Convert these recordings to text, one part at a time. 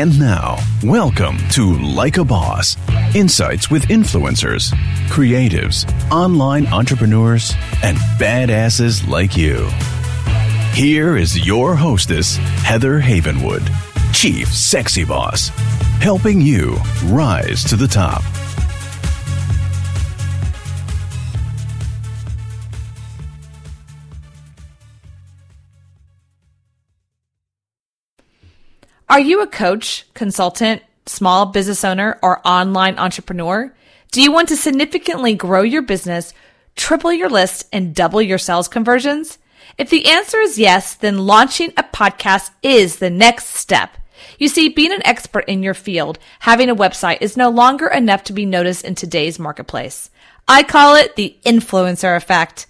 And now, welcome to Like a Boss Insights with influencers, creatives, online entrepreneurs, and badasses like you. Here is your hostess, Heather Havenwood, Chief Sexy Boss, helping you rise to the top. Are you a coach, consultant, small business owner, or online entrepreneur? Do you want to significantly grow your business, triple your list, and double your sales conversions? If the answer is yes, then launching a podcast is the next step. You see, being an expert in your field, having a website is no longer enough to be noticed in today's marketplace. I call it the influencer effect.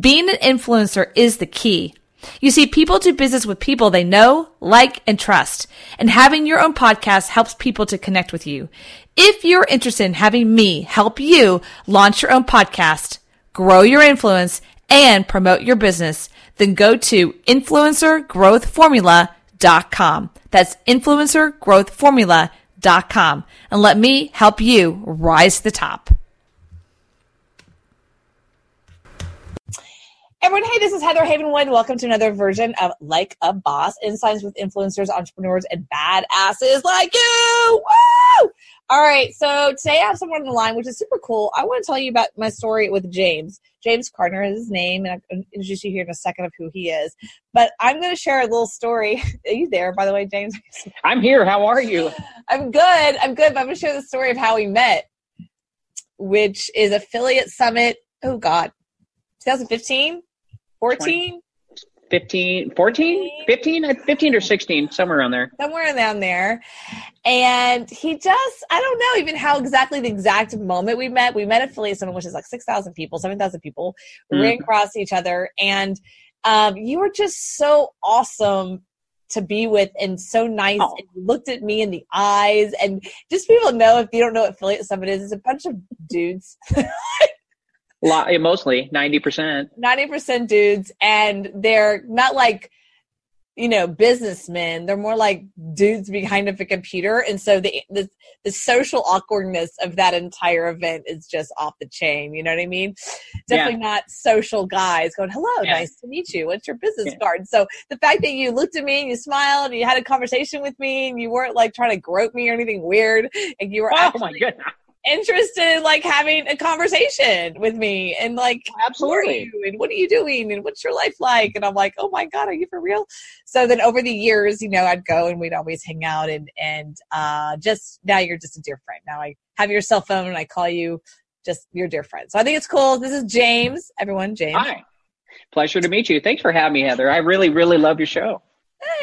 Being an influencer is the key. You see, people do business with people they know, like, and trust. And having your own podcast helps people to connect with you. If you're interested in having me help you launch your own podcast, grow your influence, and promote your business, then go to influencergrowthformula.com. That's influencergrowthformula.com and let me help you rise to the top. Everyone, hey, this is Heather Havenwood. Welcome to another version of Like a Boss, Insights with influencers, entrepreneurs, and badasses like you. Woo! All right, so today I have someone on the line, which is super cool. I want to tell you about my story with James. James Carner is his name, and I'll introduce you here in a second of who he is. But I'm going to share a little story. Are you there, by the way, James? I'm here. How are you? I'm good. I'm good. But I'm going to share the story of how we met, which is Affiliate Summit. Oh, God. 2015? 14? 15, 14, 15, 15 or 16, somewhere around there. Somewhere around there. And he just, I don't know even how exactly the exact moment we met. We met at Affiliate Summit, which is like 6,000 people, 7,000 people. We mm-hmm. ran across each other. And um, you were just so awesome to be with and so nice oh. and you looked at me in the eyes and just people know if you don't know what affiliate summit is it's a bunch of dudes lot, mostly 90%. 90% dudes. And they're not like, you know, businessmen. They're more like dudes behind of a computer. And so the, the, the social awkwardness of that entire event is just off the chain. You know what I mean? Definitely yeah. not social guys going, hello, yeah. nice to meet you. What's your business yeah. card? So the fact that you looked at me and you smiled and you had a conversation with me and you weren't like trying to grope me or anything weird and you were oh actually, my goodness interested in like having a conversation with me and like absolutely. and what are you doing and what's your life like? And i'm like oh my god are you for real? So then over the years you know i'd go and we'd always hang out and and uh just now you're just a dear friend. Now i have your cell phone and i call you just your dear friend. So i think it's cool. This is james. Everyone james. Hi. Pleasure to meet you. Thanks for having me heather. I really really love your show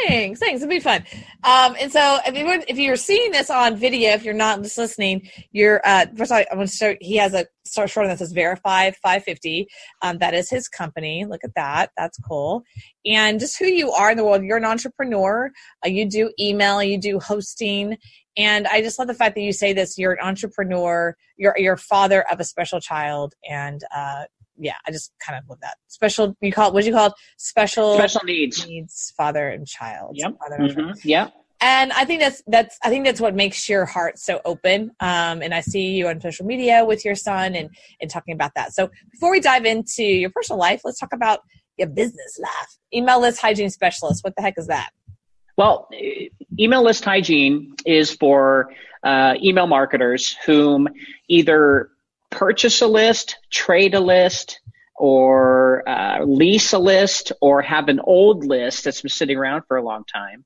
Thanks, thanks. It'll be fun. Um, and so if you if you're seeing this on video, if you're not just listening, you're uh, first all, I'm going to show. He has a short that says Verify 550. Um, that is his company. Look at that. That's cool. And just who you are in the world. You're an entrepreneur. Uh, you do email. You do hosting. And I just love the fact that you say this. You're an entrepreneur. You're you're father of a special child, and uh, yeah, I just kind of love that. Special, you call it, what do you call it? Special, special needs. Needs, father and child. Yep. Mm-hmm. Yep. And I think that's that's I think that's what makes your heart so open. Um, and I see you on social media with your son and and talking about that. So before we dive into your personal life, let's talk about your business life. Email list hygiene specialist. What the heck is that? Well, email list hygiene is for uh, email marketers whom either purchase a list, trade a list, or uh, lease a list, or have an old list that's been sitting around for a long time.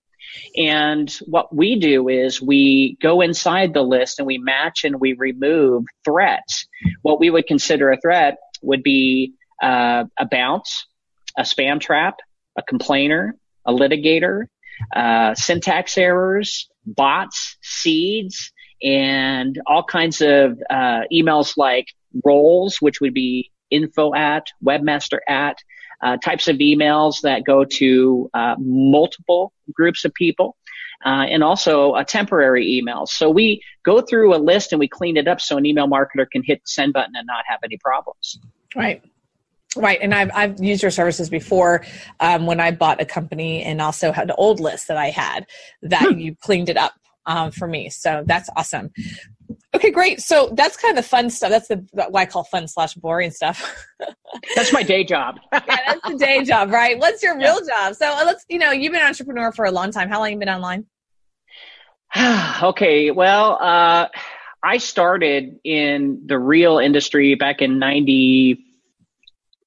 And what we do is we go inside the list and we match and we remove threats. What we would consider a threat would be uh, a bounce, a spam trap, a complainer, a litigator, uh, syntax errors, bots, seeds, and all kinds of uh, emails like roles, which would be info at, webmaster at, uh, types of emails that go to uh, multiple groups of people. Uh, and also a temporary email. So we go through a list and we clean it up so an email marketer can hit the send button and not have any problems. Right. Right, and I've I've used your services before um, when I bought a company, and also had an old list that I had that hmm. you cleaned it up um, for me. So that's awesome. Okay, great. So that's kind of the fun stuff. That's the what I call fun slash boring stuff. that's my day job. yeah, that's the day job, right? What's your real job? So uh, let's, you know, you've been an entrepreneur for a long time. How long have you been online? okay, well, uh, I started in the real industry back in 90,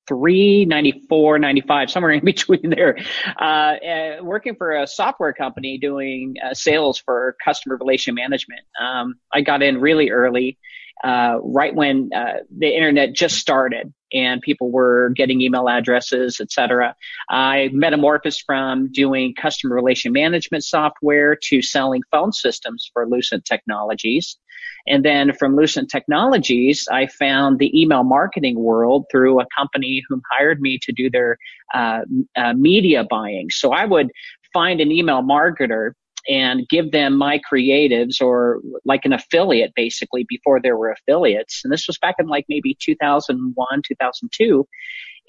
93, 94, 95, somewhere in between there, uh, uh, working for a software company doing uh, sales for customer relation management. Um, I got in really early, uh, right when uh, the internet just started and people were getting email addresses, etc. I metamorphosed from doing customer relation management software to selling phone systems for Lucent Technologies. And then from Lucent Technologies, I found the email marketing world through a company who hired me to do their uh, uh, media buying. So I would find an email marketer and give them my creatives or like an affiliate basically before there were affiliates. And this was back in like maybe 2001, 2002.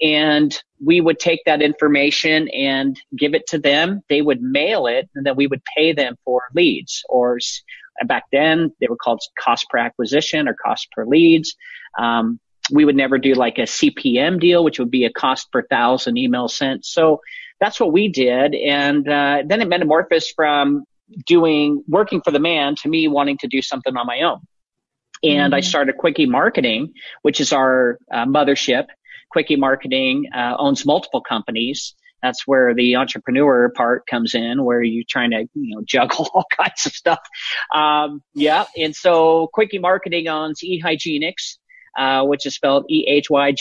And we would take that information and give it to them. They would mail it and then we would pay them for leads or back then they were called cost per acquisition or cost per leads. Um, we would never do like a CPM deal, which would be a cost per thousand emails sent. So that's what we did. And uh, then it metamorphosed from doing working for the man to me wanting to do something on my own. And mm-hmm. I started Quickie Marketing, which is our uh, mothership. Quickie Marketing uh, owns multiple companies. That's where the entrepreneur part comes in, where you're trying to, you know, juggle all kinds of stuff. Um, yeah. And so Quickie Marketing owns eHygienics, uh, which is spelled E-H-Y-G-I-E-N-I-C-S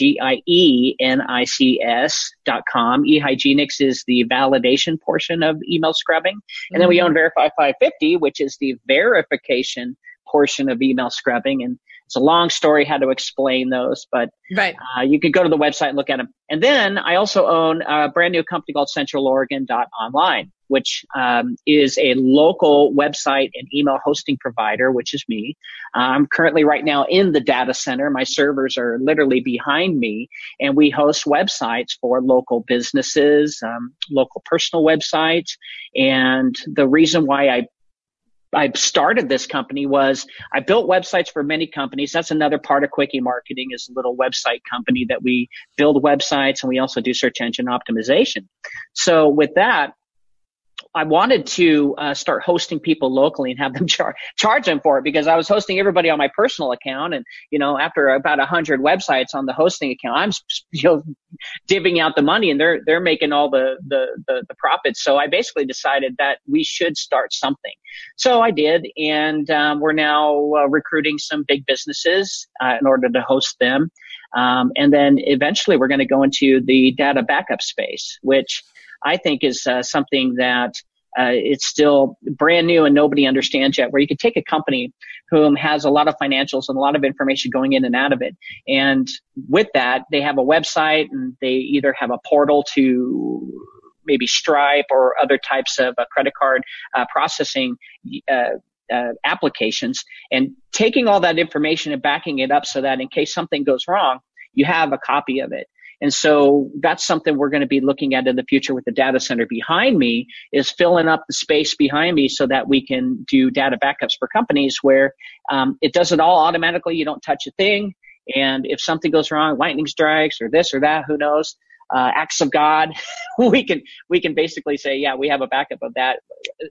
dot com. eHygienics is the validation portion of email scrubbing. And mm-hmm. then we mm-hmm. own Verify 550, which is the verification portion of email scrubbing. And it's a long story how to explain those, but right. Uh, you can go to the website and look at them. And then I also own a brand new company called CentralOregon.online, which um, is a local website and email hosting provider, which is me. Uh, I'm currently right now in the data center. My servers are literally behind me, and we host websites for local businesses, um, local personal websites. And the reason why I I started this company was I built websites for many companies. That's another part of Quickie Marketing is a little website company that we build websites and we also do search engine optimization. So with that, I wanted to uh, start hosting people locally and have them char- charge them for it because I was hosting everybody on my personal account, and you know, after about a hundred websites on the hosting account, I'm you know divvying out the money, and they're they're making all the the the, the profits. So I basically decided that we should start something. So I did, and um, we're now uh, recruiting some big businesses uh, in order to host them. Um, and then eventually we're going to go into the data backup space, which I think is uh, something that uh, it's still brand new and nobody understands yet. Where you could take a company whom has a lot of financials and a lot of information going in and out of it, and with that, they have a website and they either have a portal to maybe Stripe or other types of uh, credit card uh, processing. Uh, uh, applications and taking all that information and backing it up so that in case something goes wrong, you have a copy of it. And so that's something we're going to be looking at in the future with the data center behind me is filling up the space behind me so that we can do data backups for companies where um, it does it all automatically. You don't touch a thing. And if something goes wrong, lightning strikes or this or that, who knows? Uh, acts of God, we can we can basically say, yeah, we have a backup of that.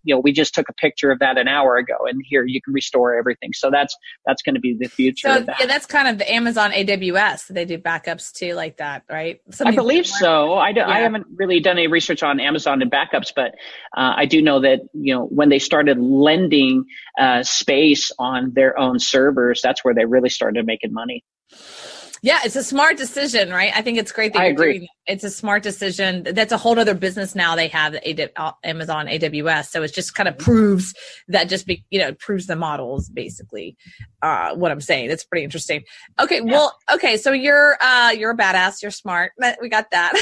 You know, we just took a picture of that an hour ago, and here you can restore everything. So that's that's going to be the future. So that. yeah, that's kind of the Amazon AWS. They do backups too, like that, right? I believe so. I, do, yeah. I haven't really done any research on Amazon and backups, but uh, I do know that you know when they started lending uh, space on their own servers, that's where they really started making money. Yeah, it's a smart decision, right? I think it's great that I you're agree. doing. It's a smart decision. That's a whole other business now. They have uh, Amazon AWS, so it just kind of mm-hmm. proves that just be you know proves the models basically. Uh, what I'm saying. It's pretty interesting. Okay, yeah. well, okay, so you're uh you're a badass. You're smart. We got that.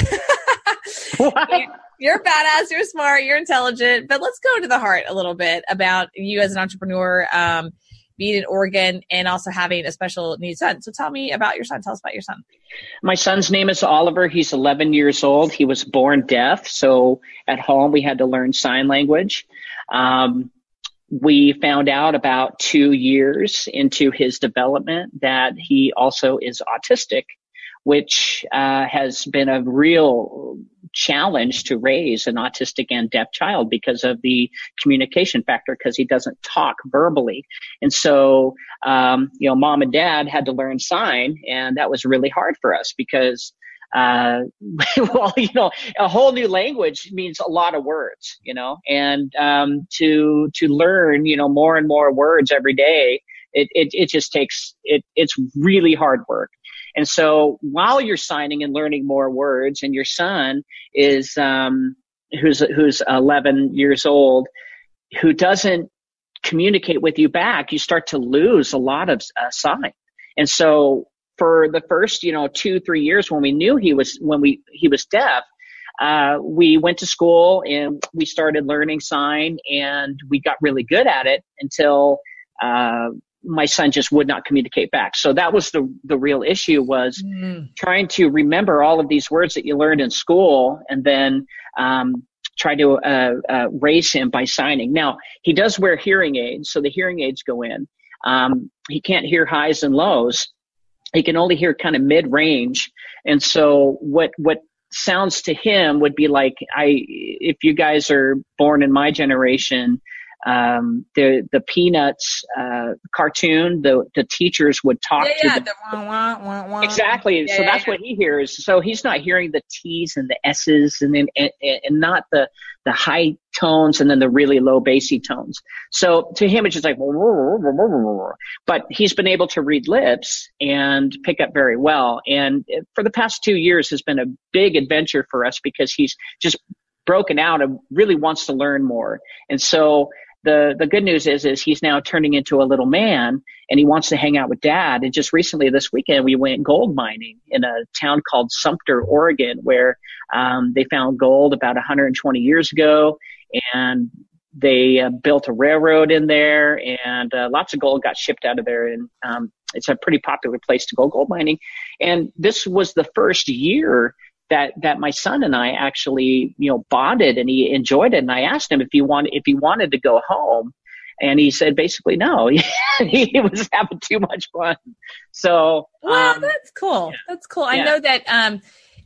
you're badass. You're smart. You're intelligent. But let's go to the heart a little bit about you as an entrepreneur. Um, being in Oregon and also having a special needs son. So tell me about your son. Tell us about your son. My son's name is Oliver. He's 11 years old. He was born deaf. So at home, we had to learn sign language. Um, we found out about two years into his development that he also is autistic, which uh, has been a real challenge to raise an autistic and deaf child because of the communication factor because he doesn't talk verbally and so um, you know mom and dad had to learn sign and that was really hard for us because uh, well, you know, a whole new language means a lot of words, you know, and um, to to learn, you know, more and more words every day, it it, it just takes it. It's really hard work. And so while you're signing and learning more words, and your son is um, who's who's 11 years old, who doesn't communicate with you back, you start to lose a lot of uh, sign. And so for the first, you know, two, three years when we knew he was, when we, he was deaf, uh, we went to school and we started learning sign and we got really good at it until, uh, my son just would not communicate back. So that was the, the real issue was mm. trying to remember all of these words that you learned in school and then, um, try to uh, uh, raise him by signing. Now he does wear hearing aids, so the hearing aids go in. Um, he can't hear highs and lows, he can only hear kind of mid range. And so what, what sounds to him would be like, I, if you guys are born in my generation, um, the the Peanuts uh, cartoon, the the teachers would talk yeah, to yeah, the, wah, wah, wah, exactly. Yeah, so that's what he hears. So he's not hearing the T's and the S's, and then and, and not the the high tones and then the really low bassy tones. So to him, it's just like, but he's been able to read lips and pick up very well. And for the past two years has been a big adventure for us because he's just broken out and really wants to learn more. And so the the good news is is he's now turning into a little man and he wants to hang out with dad. And just recently this weekend we went gold mining in a town called Sumpter Oregon where um, they found gold about 120 years ago. And they uh, built a railroad in there and uh, lots of gold got shipped out of there. And um, it's a pretty popular place to go gold mining. And this was the first year that that my son and I actually you know bonded and he enjoyed it. And I asked him if he wanted if he wanted to go home. And he said basically no. He was having too much fun. So well um, that's cool. yeah. that's cool. I know that um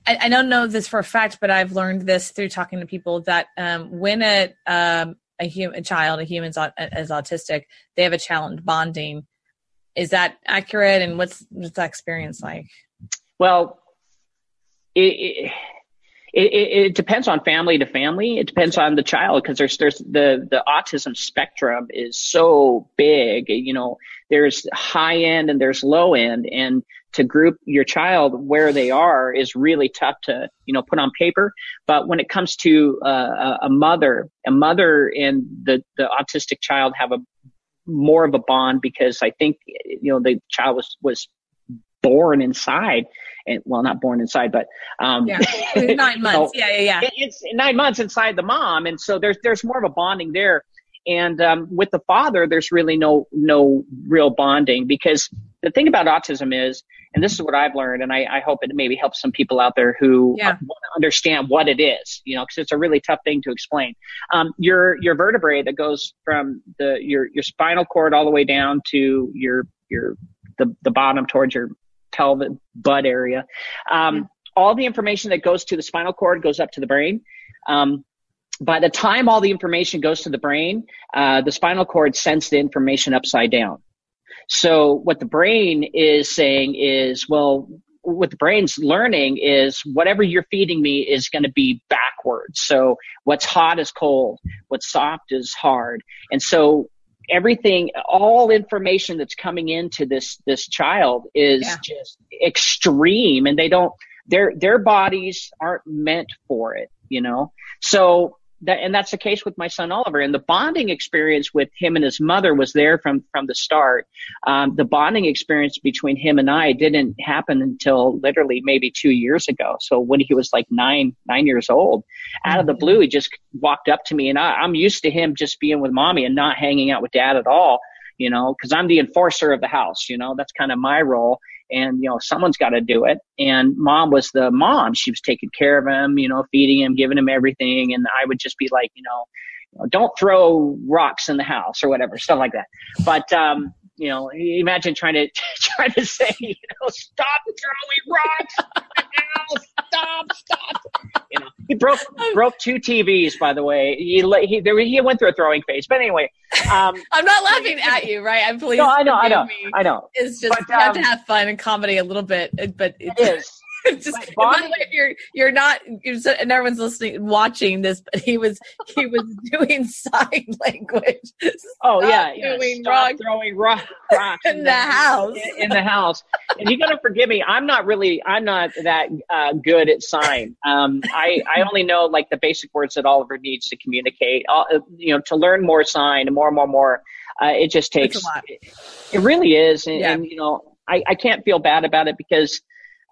I, I, don't know this for a fact but I've learned this through talking to people that um when a um a human a child a human's is autistic they have a challenge bonding. Is that accurate? And what's what's that experience like? Well it, it, it, depends on family to family. It depends on the child because there's there's the the autism spectrum is so big. You know, there's high end and there's low end, and to group your child where they are is really tough to you know put on paper. But when it comes to uh, a mother, a mother and the the autistic child have a more of a bond because I think you know the child was was born inside and well, not born inside, but um, yeah, nine months. yeah, yeah, yeah. It, it's nine months inside the mom, and so there's there's more of a bonding there. And um, with the father, there's really no no real bonding because the thing about autism is, and this is what I've learned, and I, I hope it maybe helps some people out there who yeah. want to understand what it is, you know, because it's a really tough thing to explain. Um, your your vertebrae that goes from the your your spinal cord all the way down to your your the the bottom towards your pelvic butt area. Um. All the information that goes to the spinal cord goes up to the brain. Um, by the time all the information goes to the brain, uh, the spinal cord sends the information upside down. So what the brain is saying is, well, what the brain's learning is whatever you're feeding me is going to be backwards. So what's hot is cold, what's soft is hard. And so everything, all information that's coming into this, this child is yeah. just extreme and they don't, their, their bodies aren't meant for it, you know? So that, and that's the case with my son Oliver. And the bonding experience with him and his mother was there from from the start. Um, the bonding experience between him and I didn't happen until literally maybe two years ago. So when he was like nine nine years old, out mm-hmm. of the mm-hmm. blue, he just walked up to me, and I, I'm used to him just being with mommy and not hanging out with dad at all. You know, because I'm the enforcer of the house. You know, that's kind of my role and you know someone's got to do it and mom was the mom she was taking care of him you know feeding him giving him everything and i would just be like you know don't throw rocks in the house or whatever, stuff like that. But um, you know, imagine trying to trying to say, you know, stop throwing rocks. In the house, stop, stop. You know, he broke broke two TVs. By the way, he he there, he went through a throwing phase. But anyway, um, I'm not laughing at you, right? I'm pleased. No, I know, I know, I know. It's just but, you have to um, have fun and comedy a little bit, but it is. just by the way, if you're you're not you're, and everyone's listening watching this, but he was he was doing sign language. Oh yeah, yeah. Doing Stop throwing rock, rocks in, in the, house. In, in, the house, and you got to forgive me. I'm not really I'm not that uh, good at sign. Um, I I only know like the basic words that Oliver needs to communicate. Uh, you know, to learn more sign more and more more. Uh, it just takes. a It, it, really is, and, yeah. and you know, I I can't feel bad about it because.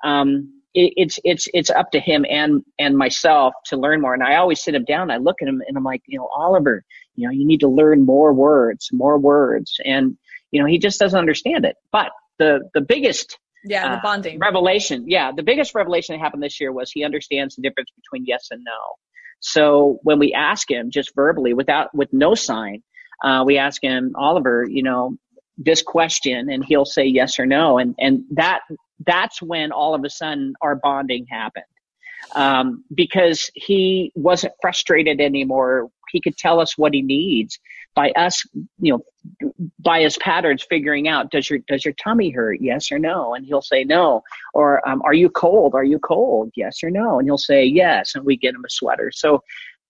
Um, it, it's it's it's up to him and and myself to learn more. And I always sit him down. I look at him and I'm like, you know, Oliver, you know, you need to learn more words, more words, and you know, he just doesn't understand it. But the the biggest yeah, the uh, bonding uh, revelation, yeah, the biggest revelation that happened this year was he understands the difference between yes and no. So when we ask him just verbally, without with no sign, uh, we ask him, Oliver, you know, this question, and he'll say yes or no, and and that that's when all of a sudden our bonding happened. Um, because he wasn't frustrated anymore. He could tell us what he needs by us, you know, by his patterns figuring out, does your, does your tummy hurt? Yes or no? And he'll say no. Or, um, are you cold? Are you cold? Yes or no? And he'll say yes. And we get him a sweater. So,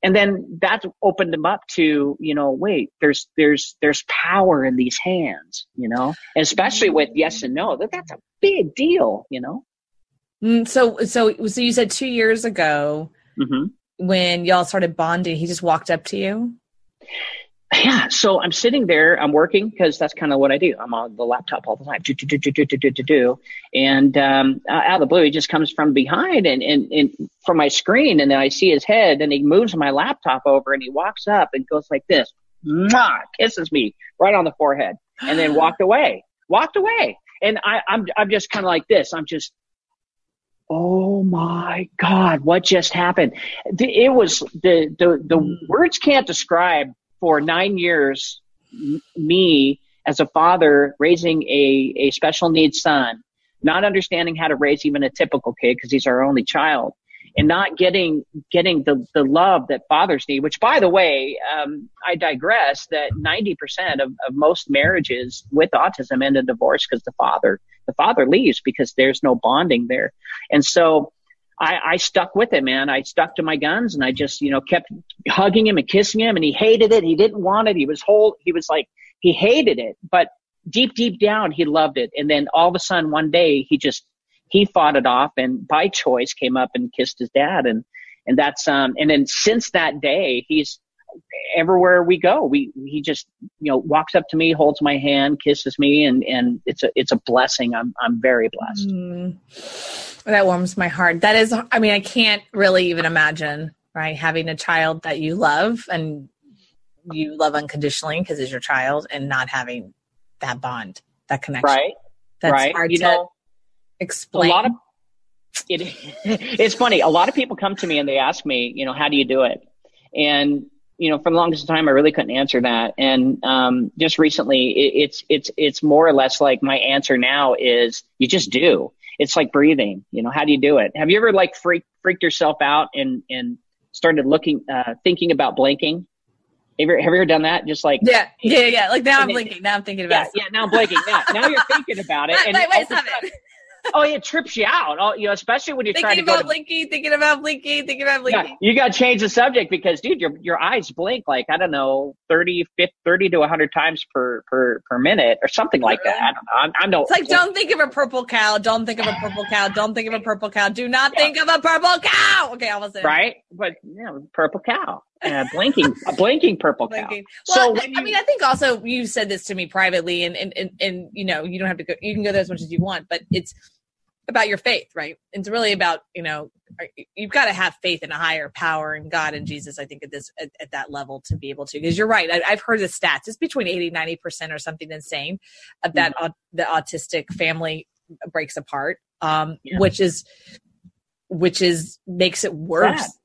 and then that opened them up to, you know, wait, there's, there's, there's power in these hands, you know, especially with yes and no, that that's a big deal, you know? Mm, so, so, so you said two years ago mm-hmm. when y'all started bonding, he just walked up to you. Yeah. So I'm sitting there, I'm working because that's kind of what I do. I'm on the laptop all the time. Do, do, do, do, do, do, do, do. And, um, out of the blue, he just comes from behind and, and, and from my screen. And then I see his head and he moves my laptop over and he walks up and goes like this, Mwah! kisses me right on the forehead and then walked away, walked away and I, I'm I'm just kind of like this. I'm just, oh my God, what just happened? It was the the the mm. words can't describe for nine years me as a father raising a a special needs son, not understanding how to raise even a typical kid because he's our only child and not getting getting the the love that fathers need. Which, by the way, um, I digress. That ninety percent of, of most marriages with autism end in divorce because the father the father leaves because there's no bonding there, and so. I, I stuck with it, man. I stuck to my guns and I just, you know, kept hugging him and kissing him and he hated it. He didn't want it. He was whole, he was like, he hated it, but deep, deep down, he loved it. And then all of a sudden one day he just he fought it off and by choice came up and kissed his dad and and that's um and then since that day he's everywhere we go we he just you know walks up to me holds my hand kisses me and and it's a it's a blessing i'm i'm very blessed mm. that warms my heart that is i mean i can't really even imagine right having a child that you love and you love unconditionally because it's your child and not having that bond that connection right that's right hard you to, know explain? A lot of it, it's funny. A lot of people come to me and they ask me, you know, how do you do it? And you know, for the longest time, I really couldn't answer that. And um, just recently, it, it's it's it's more or less like my answer now is you just do. It's like breathing. You know, how do you do it? Have you ever like freak, freaked yourself out and and started looking, uh, thinking about blinking? Have you, have you ever done that? Just like yeah, yeah, yeah. Like now I'm blinking. Now I'm thinking about yeah, it. Yeah, now I'm blinking. Now, now you're thinking about it. and wait, wait, stop it oh, it trips you out. Oh, you know, especially when you're thinking trying to about go blinking, thinking about blinking, thinking about blinking. Yeah, you got to change the subject because, dude, your your eyes blink like I don't know, 30, 50, 30 to hundred times per per per minute or something like that. I don't know. I'm, I'm no. It's like don't think of a purple cow. Don't think of a purple cow. Don't think of a purple cow. Do not yeah. think of a purple cow. Okay, I almost right, but you know, purple cow. Uh, blinking, a blinking purple blinking. cow. Well, so I, you, I mean, I think also you said this to me privately, and, and and and you know, you don't have to go. You can go there as much as you want, but it's about your faith, right? It's really about, you know, you've got to have faith in a higher power and God and Jesus, I think at this, at, at that level to be able to, because you're right. I, have heard the stats. It's between 80, 90% or something insane of that, mm-hmm. the autistic family breaks apart, um, yeah. which is, which is, makes it worse.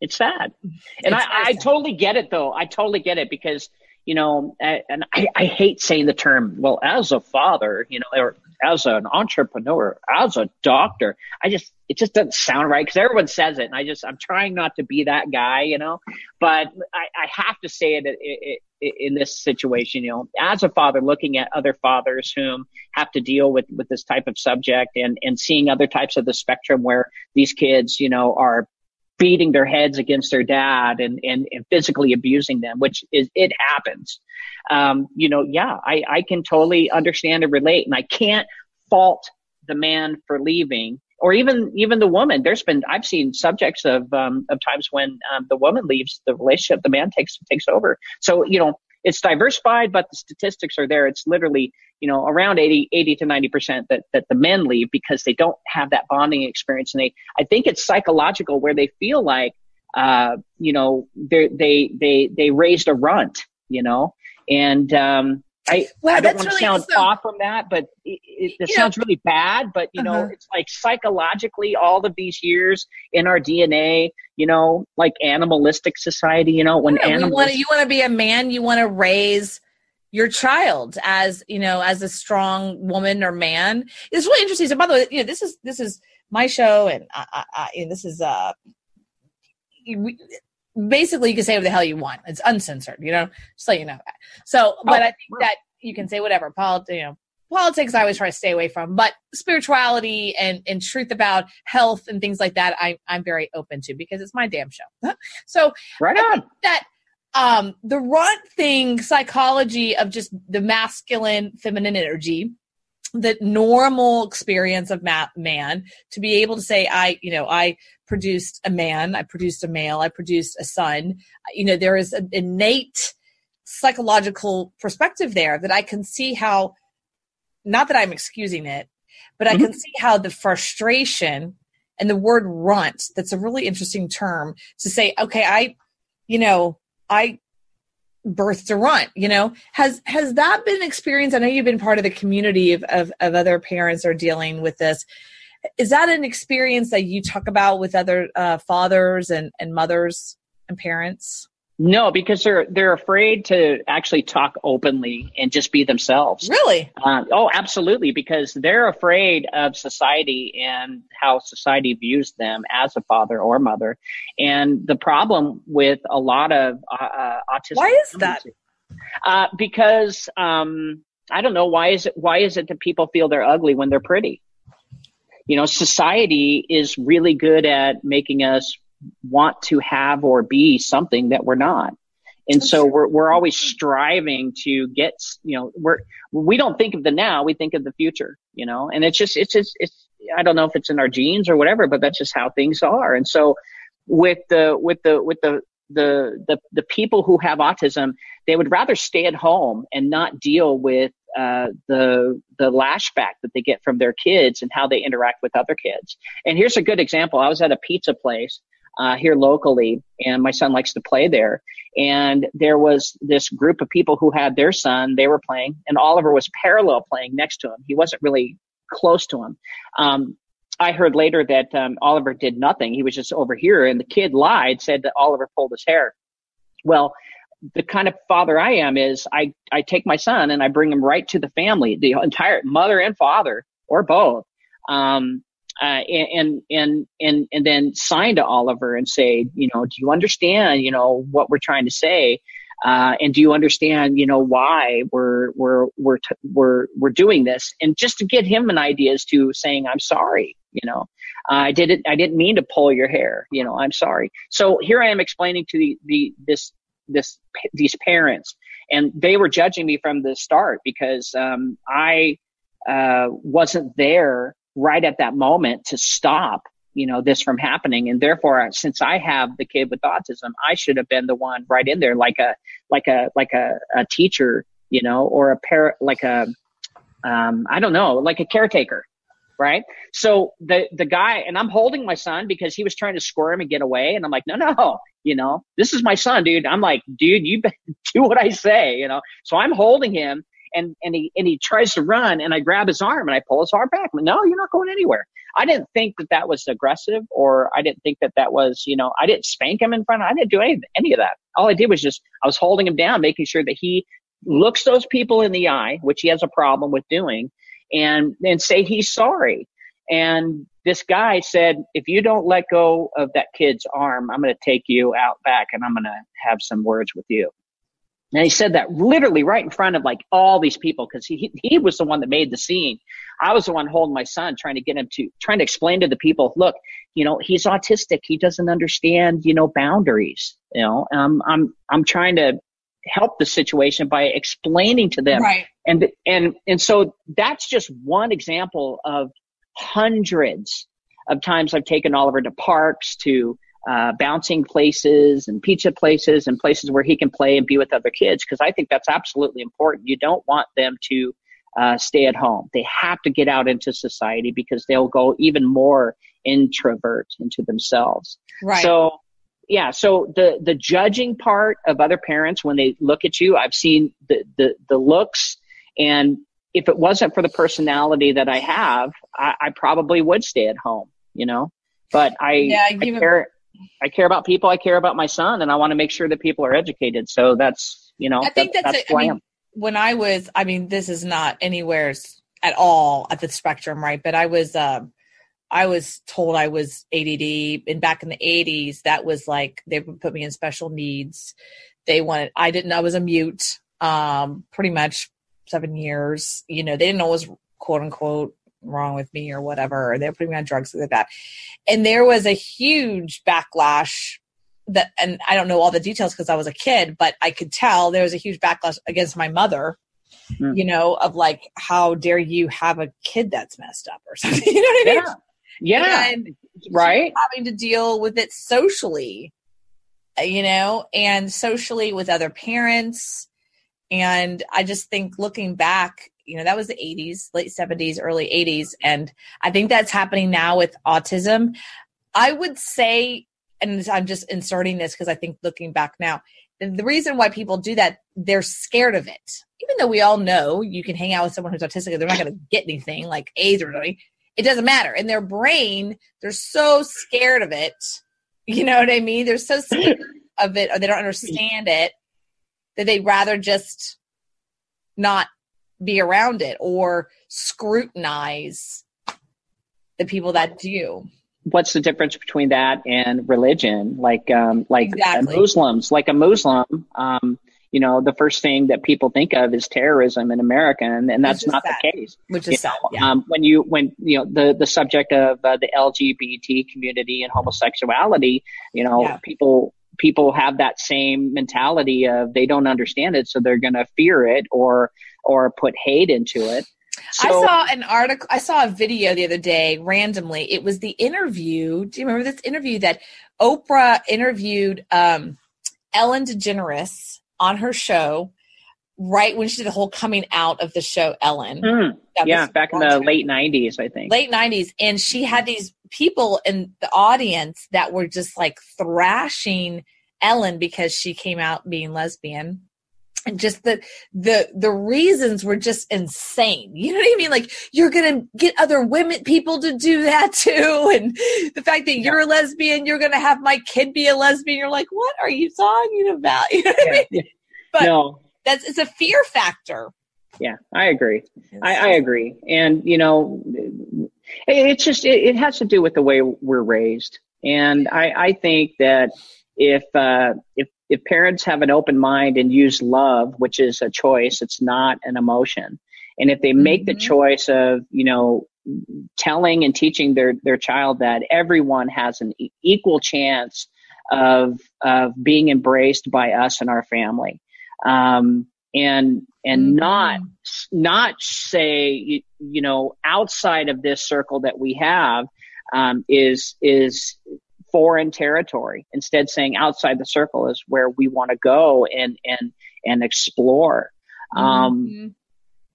It's sad. And it's I, I totally get it though. I totally get it because, you know, and I, I hate saying the term, well, as a father, you know, or as an entrepreneur, as a doctor, I just, it just doesn't sound right because everyone says it. And I just, I'm trying not to be that guy, you know, but I, I have to say it, it, it in this situation, you know, as a father looking at other fathers whom have to deal with, with this type of subject and, and seeing other types of the spectrum where these kids, you know, are beating their heads against their dad and, and, and physically abusing them, which is, it happens. Um, you know, yeah, I, I can totally understand and relate and I can't fault the man for leaving or even, even the woman. There's been, I've seen subjects of, um, of times when, um, the woman leaves the relationship, the man takes, takes over. So, you know, it's diversified, but the statistics are there. It's literally, you know, around 80, 80 to 90% that, that the men leave because they don't have that bonding experience. And they, I think it's psychological where they feel like, uh, you know, they, they, they, they raised a runt, you know, and, um, I, well, I don't want to really, sound so, off from that, but it, it, it sounds know, really bad. But you uh-huh. know, it's like psychologically, all of these years in our DNA, you know, like animalistic society. You know, when yeah, animals, want you want to be a man, you want to raise your child as you know as a strong woman or man. It's really interesting. So, by the way, you know, this is this is my show, and I, I, I, this is uh. We, basically you can say what the hell you want. It's uncensored, you know, just let you know that. So, but oh, I think that you can say whatever. Politics, you know, politics I always try to stay away from, but spirituality and, and truth about health and things like that, I, I'm very open to because it's my damn show. so, right on. that um, the runt thing, psychology of just the masculine, feminine energy, the normal experience of ma- man to be able to say, I, you know, I produced a man, I produced a male, I produced a son. You know, there is an innate psychological perspective there that I can see how, not that I'm excusing it, but mm-hmm. I can see how the frustration and the word runt, that's a really interesting term to say, okay, I, you know, I birthed to runt, you know, has, has that been experienced? I know you've been part of the community of, of, of other parents are dealing with this is that an experience that you talk about with other uh, fathers and, and mothers and parents? No, because they're they're afraid to actually talk openly and just be themselves. Really? Uh, oh, absolutely, because they're afraid of society and how society views them as a father or mother. And the problem with a lot of uh, uh autism. Why is that? Uh, because um, I don't know. Why is it? Why is it that people feel they're ugly when they're pretty? you know, society is really good at making us want to have or be something that we're not. And so we're, we're always striving to get, you know, we're, we don't think of the now, we think of the future, you know, and it's just, it's just, it's, I don't know if it's in our genes or whatever, but that's just how things are. And so with the, with the, with the, the, the, the people who have autism, they would rather stay at home and not deal with uh, the the lashback that they get from their kids and how they interact with other kids. And here's a good example. I was at a pizza place uh, here locally, and my son likes to play there. And there was this group of people who had their son. They were playing, and Oliver was parallel playing next to him. He wasn't really close to him. Um, I heard later that um, Oliver did nothing. He was just over here, and the kid lied, said that Oliver pulled his hair. Well, the kind of father I am is I, I take my son and I bring him right to the family, the entire mother and father or both. Um, uh, and, and, and, and then sign to Oliver and say, you know, do you understand, you know, what we're trying to say? Uh, and do you understand, you know, why we're, we're, we're, t- we're, we're doing this? And just to get him an idea as to saying, I'm sorry, you know, uh, I didn't, I didn't mean to pull your hair, you know, I'm sorry. So here I am explaining to the, the, this, this these parents, and they were judging me from the start because um, I uh, wasn't there right at that moment to stop you know this from happening and therefore since i have the kid with autism i should have been the one right in there like a like a like a, a teacher you know or a parent like a um, i don't know like a caretaker right so the the guy and i'm holding my son because he was trying to squirm and get away and i'm like no no you know, this is my son, dude. I'm like, dude, you do what I say, you know. So I'm holding him and, and he and he tries to run and I grab his arm and I pull his arm back. Like, no, you're not going anywhere. I didn't think that that was aggressive or I didn't think that that was, you know, I didn't spank him in front of, I didn't do any, any of that. All I did was just, I was holding him down, making sure that he looks those people in the eye, which he has a problem with doing and, and say he's sorry. And this guy said, if you don't let go of that kid's arm, I'm going to take you out back and I'm going to have some words with you. And he said that literally right in front of like all these people because he, he was the one that made the scene. I was the one holding my son trying to get him to, trying to explain to the people, look, you know, he's autistic. He doesn't understand, you know, boundaries. You know, um, I'm, I'm trying to help the situation by explaining to them. Right. And, and, and so that's just one example of hundreds of times I've taken Oliver to parks, to uh, bouncing places and pizza places and places where he can play and be with other kids because I think that's absolutely important. You don't want them to uh, stay at home. They have to get out into society because they'll go even more introvert into themselves. Right. So yeah, so the the judging part of other parents when they look at you, I've seen the the, the looks and if it wasn't for the personality that I have, I, I probably would stay at home, you know. But I, yeah, I care. I care about people. I care about my son, and I want to make sure that people are educated. So that's you know. I think that, that's, that's I mean, when I was, I mean, this is not anywhere at all at the spectrum, right? But I was, um, I was told I was ADD, and back in the '80s, that was like they would put me in special needs. They wanted, I didn't, I was a mute, um, pretty much seven years. You know, they didn't always quote unquote wrong with me or whatever. or they're putting me on drugs like that. And there was a huge backlash that, and I don't know all the details because I was a kid, but I could tell there was a huge backlash against my mother, mm. you know, of like, how dare you have a kid that's messed up or something? You know what I mean? Yeah. yeah. right. Having to deal with it socially, you know, and socially with other parents. And I just think looking back, you know that was the 80s late 70s early 80s and i think that's happening now with autism. I would say and i'm just inserting this because i think looking back now the reason why people do that they're scared of it. Even though we all know you can hang out with someone who's autistic they're not going to get anything like aids or anything it doesn't matter. In their brain they're so scared of it. You know what i mean? They're so scared of it or they don't understand it that they'd rather just not be around it or scrutinize the people that do what's the difference between that and religion like um like exactly. muslims like a muslim um you know the first thing that people think of is terrorism in america and, and that's not sad. the case which is sad, yeah. um, when you when you know the the subject of uh, the lgbt community and homosexuality you know yeah. people people have that same mentality of they don't understand it so they're going to fear it or or put hate into it. So, I saw an article, I saw a video the other day randomly. It was the interview. Do you remember this interview that Oprah interviewed um, Ellen DeGeneres on her show right when she did the whole coming out of the show Ellen. Mm, yeah, back in the late 90s, I think. Late 90s. And she had these people in the audience that were just like thrashing Ellen because she came out being lesbian just the the the reasons were just insane. You know what i mean? Like you're gonna get other women people to do that too. And the fact that you're a lesbian you're gonna have my kid be a lesbian. You're like what are you talking about? You know what yeah. i mean but no. that's it's a fear factor. Yeah i agree. I, I, agree. And you know it's just it, it has to do with the way we're raised. And i i think that if uh, if if parents have an open mind and use love, which is a choice, it's not an emotion. And if they make mm-hmm. the choice of, you know, telling and teaching their, their child that everyone has an equal chance of, of being embraced by us and our family. Um, and, and mm-hmm. not, not say, you, you, know, outside of this circle that we have, um, is, is foreign territory. Instead, saying outside the circle is where we want to go and and and explore. Um,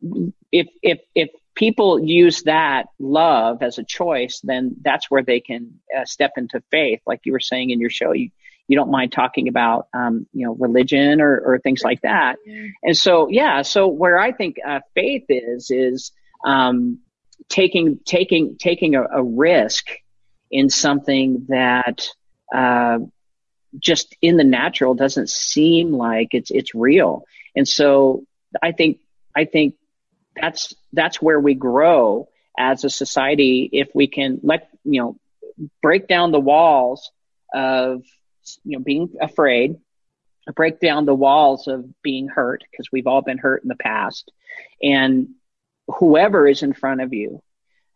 mm-hmm. If if if people use that love as a choice, then that's where they can uh, step into faith. Like you were saying in your show, you you don't mind talking about um, you know religion or, or things like that. Mm-hmm. And so yeah, so where I think uh, faith is is um, taking taking taking a, a risk in something that uh, just in the natural doesn't seem like it's it's real. And so I think I think that's that's where we grow as a society if we can let you know break down the walls of you know being afraid break down the walls of being hurt because we've all been hurt in the past and whoever is in front of you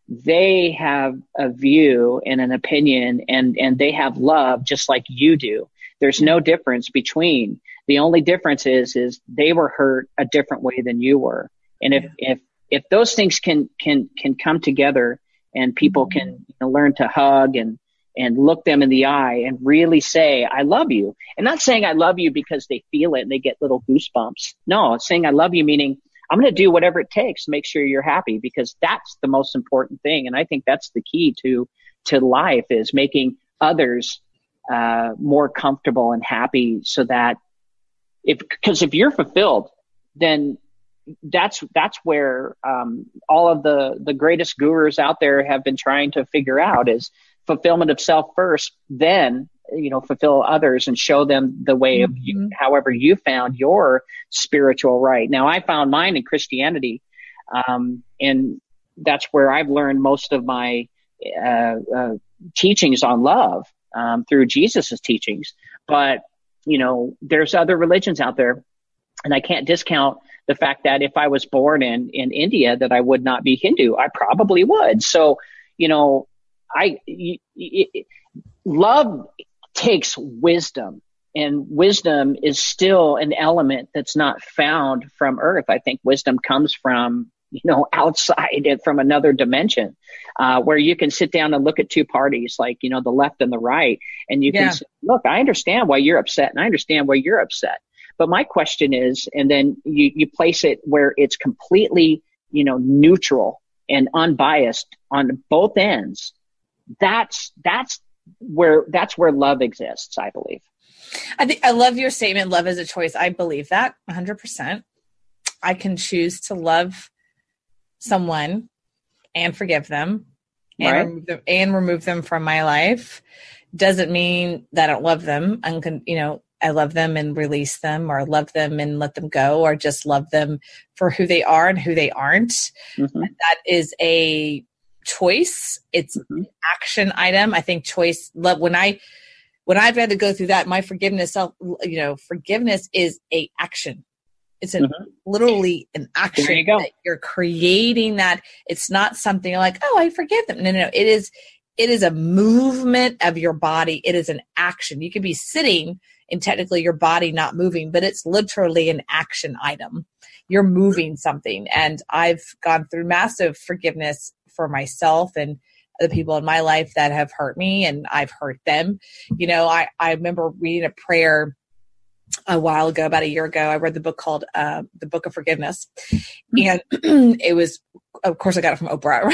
they have a view and an opinion and and they have love just like you do. There's no difference between. The only difference is is they were hurt a different way than you were. And if if if those things can can can come together and people mm-hmm. can you know, learn to hug and and look them in the eye and really say i love you. And not saying i love you because they feel it and they get little goosebumps. No saying i love you meaning I'm going to do whatever it takes to make sure you're happy because that's the most important thing. And I think that's the key to, to life is making others, uh, more comfortable and happy so that if, cause if you're fulfilled, then that's, that's where, um, all of the, the greatest gurus out there have been trying to figure out is fulfillment of self first, then you know fulfill others and show them the way of you, mm-hmm. however you found your spiritual right. Now i found mine in christianity um, and that's where i've learned most of my uh, uh, teachings on love um, through jesus's teachings. But you know there's other religions out there and i can't discount the fact that if i was born in in india that i would not be hindu. I probably would. So you know i love takes wisdom and wisdom is still an element that's not found from earth. I think wisdom comes from, you know, outside it from another dimension, uh, where you can sit down and look at two parties, like, you know, the left and the right. And you yeah. can say, look, I understand why you're upset and I understand why you're upset. But my question is, and then you, you place it where it's completely, you know, neutral and unbiased on both ends. That's, that's where that's where love exists i believe. I think i love your statement love is a choice. I believe that 100% i can choose to love someone and forgive them and, right. remove them, and remove them from my life. Doesn't mean that i don't love them and you know i love them and release them or love them and let them go or just love them for who they are and who they aren't. Mm-hmm. that is a choice. It's mm-hmm. an action item. I think choice love when I when I've had to go through that, my forgiveness self you know, forgiveness is a action. It's an, mm-hmm. literally an action there you go. that you're creating that it's not something like, oh, I forgive them. No, no, no. It is it is a movement of your body. It is an action. You could be sitting and technically your body not moving, but it's literally an action item. You're moving something. And I've gone through massive forgiveness for myself and the people in my life that have hurt me and I've hurt them. You know, I, I remember reading a prayer a while ago, about a year ago. I read the book called uh, The Book of Forgiveness. And it was, of course, I got it from Oprah.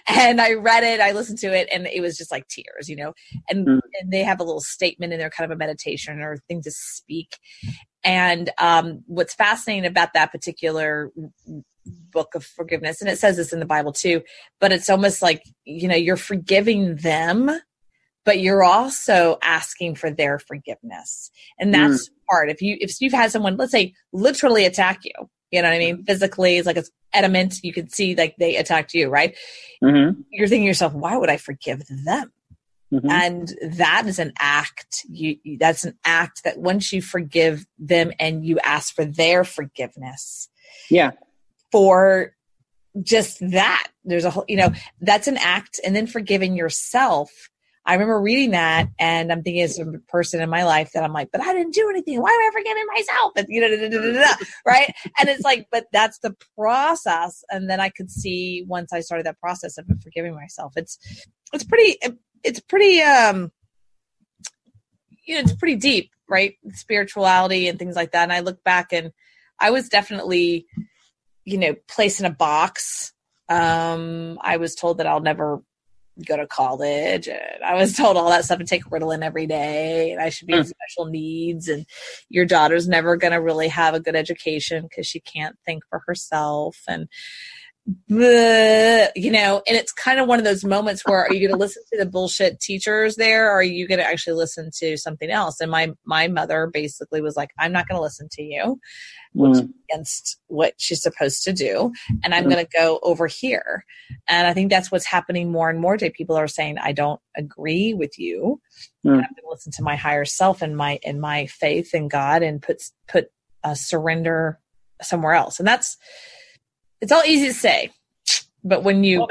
and I read it, I listened to it, and it was just like tears, you know. And, mm. and they have a little statement in there, kind of a meditation or thing to speak. And um, what's fascinating about that particular book of forgiveness and it says this in the bible too but it's almost like you know you're forgiving them but you're also asking for their forgiveness and that's mm. part if you if you've had someone let's say literally attack you you know what i mean physically it's like it's adamant you can see like they attacked you right mm-hmm. you're thinking yourself why would i forgive them Mm-hmm. And that is an act. You, that's an act that once you forgive them and you ask for their forgiveness. Yeah for just that. There's a whole, you know, that's an act. And then forgiving yourself. I remember reading that and I'm thinking as a person in my life that I'm like, but I didn't do anything. Why am I forgiving myself? And, you know, da, da, da, right. and it's like, but that's the process. And then I could see once I started that process of forgiving myself, it's, it's pretty, it's pretty, um, you know, it's pretty deep, right? Spirituality and things like that. And I look back and I was definitely, you know, placed in a box. Um, I was told that I'll never go to college and I was told all that stuff and take Ritalin every day and I should be mm. in special needs and your daughter's never going to really have a good education because she can't think for herself and you know, and it's kind of one of those moments where are you going to listen to the bullshit teachers there, or are you going to actually listen to something else? And my my mother basically was like, I'm not going to listen to you, which mm. against what she's supposed to do, and I'm mm. going to go over here. And I think that's what's happening more and more today. People are saying, I don't agree with you. Mm. I'm going to listen to my higher self and my and my faith in God, and put put a surrender somewhere else, and that's it's all easy to say, but when you well,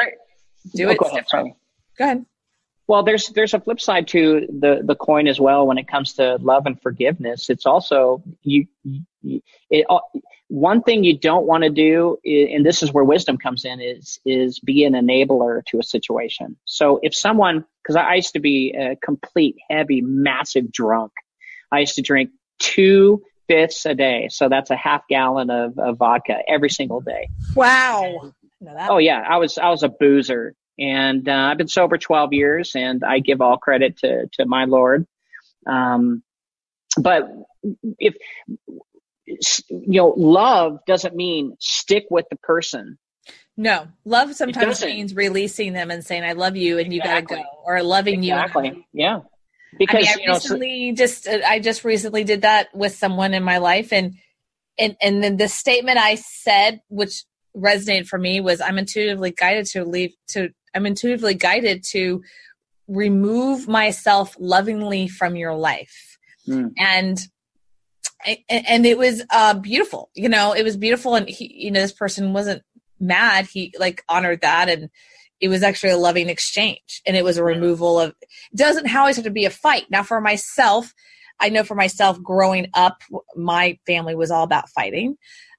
do oh, it, go ahead, go ahead. Well, there's there's a flip side to the the coin as well when it comes to love and forgiveness. It's also you, you it, uh, one thing you don't want to do, and this is where wisdom comes in, is is be an enabler to a situation. So if someone, because I used to be a complete heavy, massive drunk, I used to drink two fifths a day. So that's a half gallon of, of vodka every single day. Wow. oh yeah, I was I was a boozer, and uh, I've been sober 12 years, and I give all credit to to my Lord. Um, but if you know, love doesn't mean stick with the person. No, love sometimes means releasing them and saying "I love you" and exactly. you got to go, or loving exactly. you. Exactly. Yeah because I, mean, I recently know, so- just uh, I just recently did that with someone in my life, and and and then the statement I said, which resonated for me, was I'm intuitively guided to leave to I'm intuitively guided to remove myself lovingly from your life, mm. and and it was uh, beautiful. You know, it was beautiful, and he, you know, this person wasn't mad. He like honored that and it was actually a loving exchange and it was a removal of doesn't always have to be a fight now for myself i know for myself growing up my family was all about fighting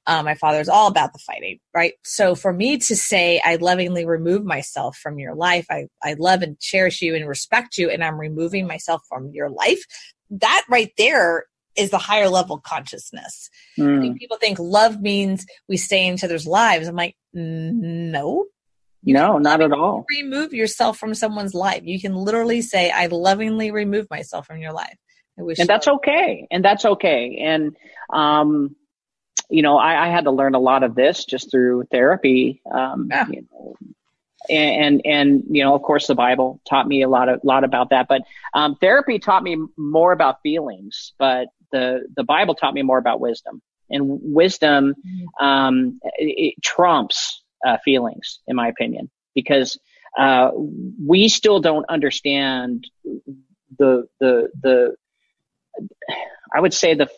um, my father was all about the fighting right so for me to say i lovingly remove myself from your life I, I love and cherish you and respect you and i'm removing myself from your life that right there is the higher level consciousness. Mm. people think love means we stay in each other's lives. I'm like, no, no, not at all. Remove yourself from someone's life. You can literally say, I lovingly remove myself from your life. I wish and that's okay. And that's okay. And, um, you know, I, I, had to learn a lot of this just through therapy. Um, yeah. you know, and, and, and, you know, of course the Bible taught me a lot of, lot about that, but, um, therapy taught me more about feelings, but the, the Bible taught me more about wisdom and wisdom, mm-hmm. um, it, it trumps uh, feelings, in my opinion, because uh, we still don't understand the the the. I would say the